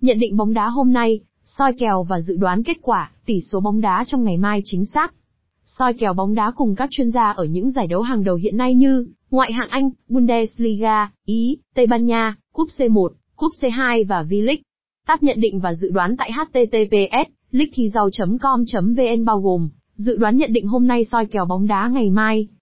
Nhận định bóng đá hôm nay, soi kèo và dự đoán kết quả, tỷ số bóng đá trong ngày mai chính xác. Soi kèo bóng đá cùng các chuyên gia ở những giải đấu hàng đầu hiện nay như Ngoại hạng Anh, Bundesliga, Ý, Tây Ban Nha, Cúp C1, Cúp C2 và V-League. Tab nhận định và dự đoán tại https lichthizau.com.vn bao gồm dự đoán nhận định hôm nay soi kèo bóng đá ngày mai,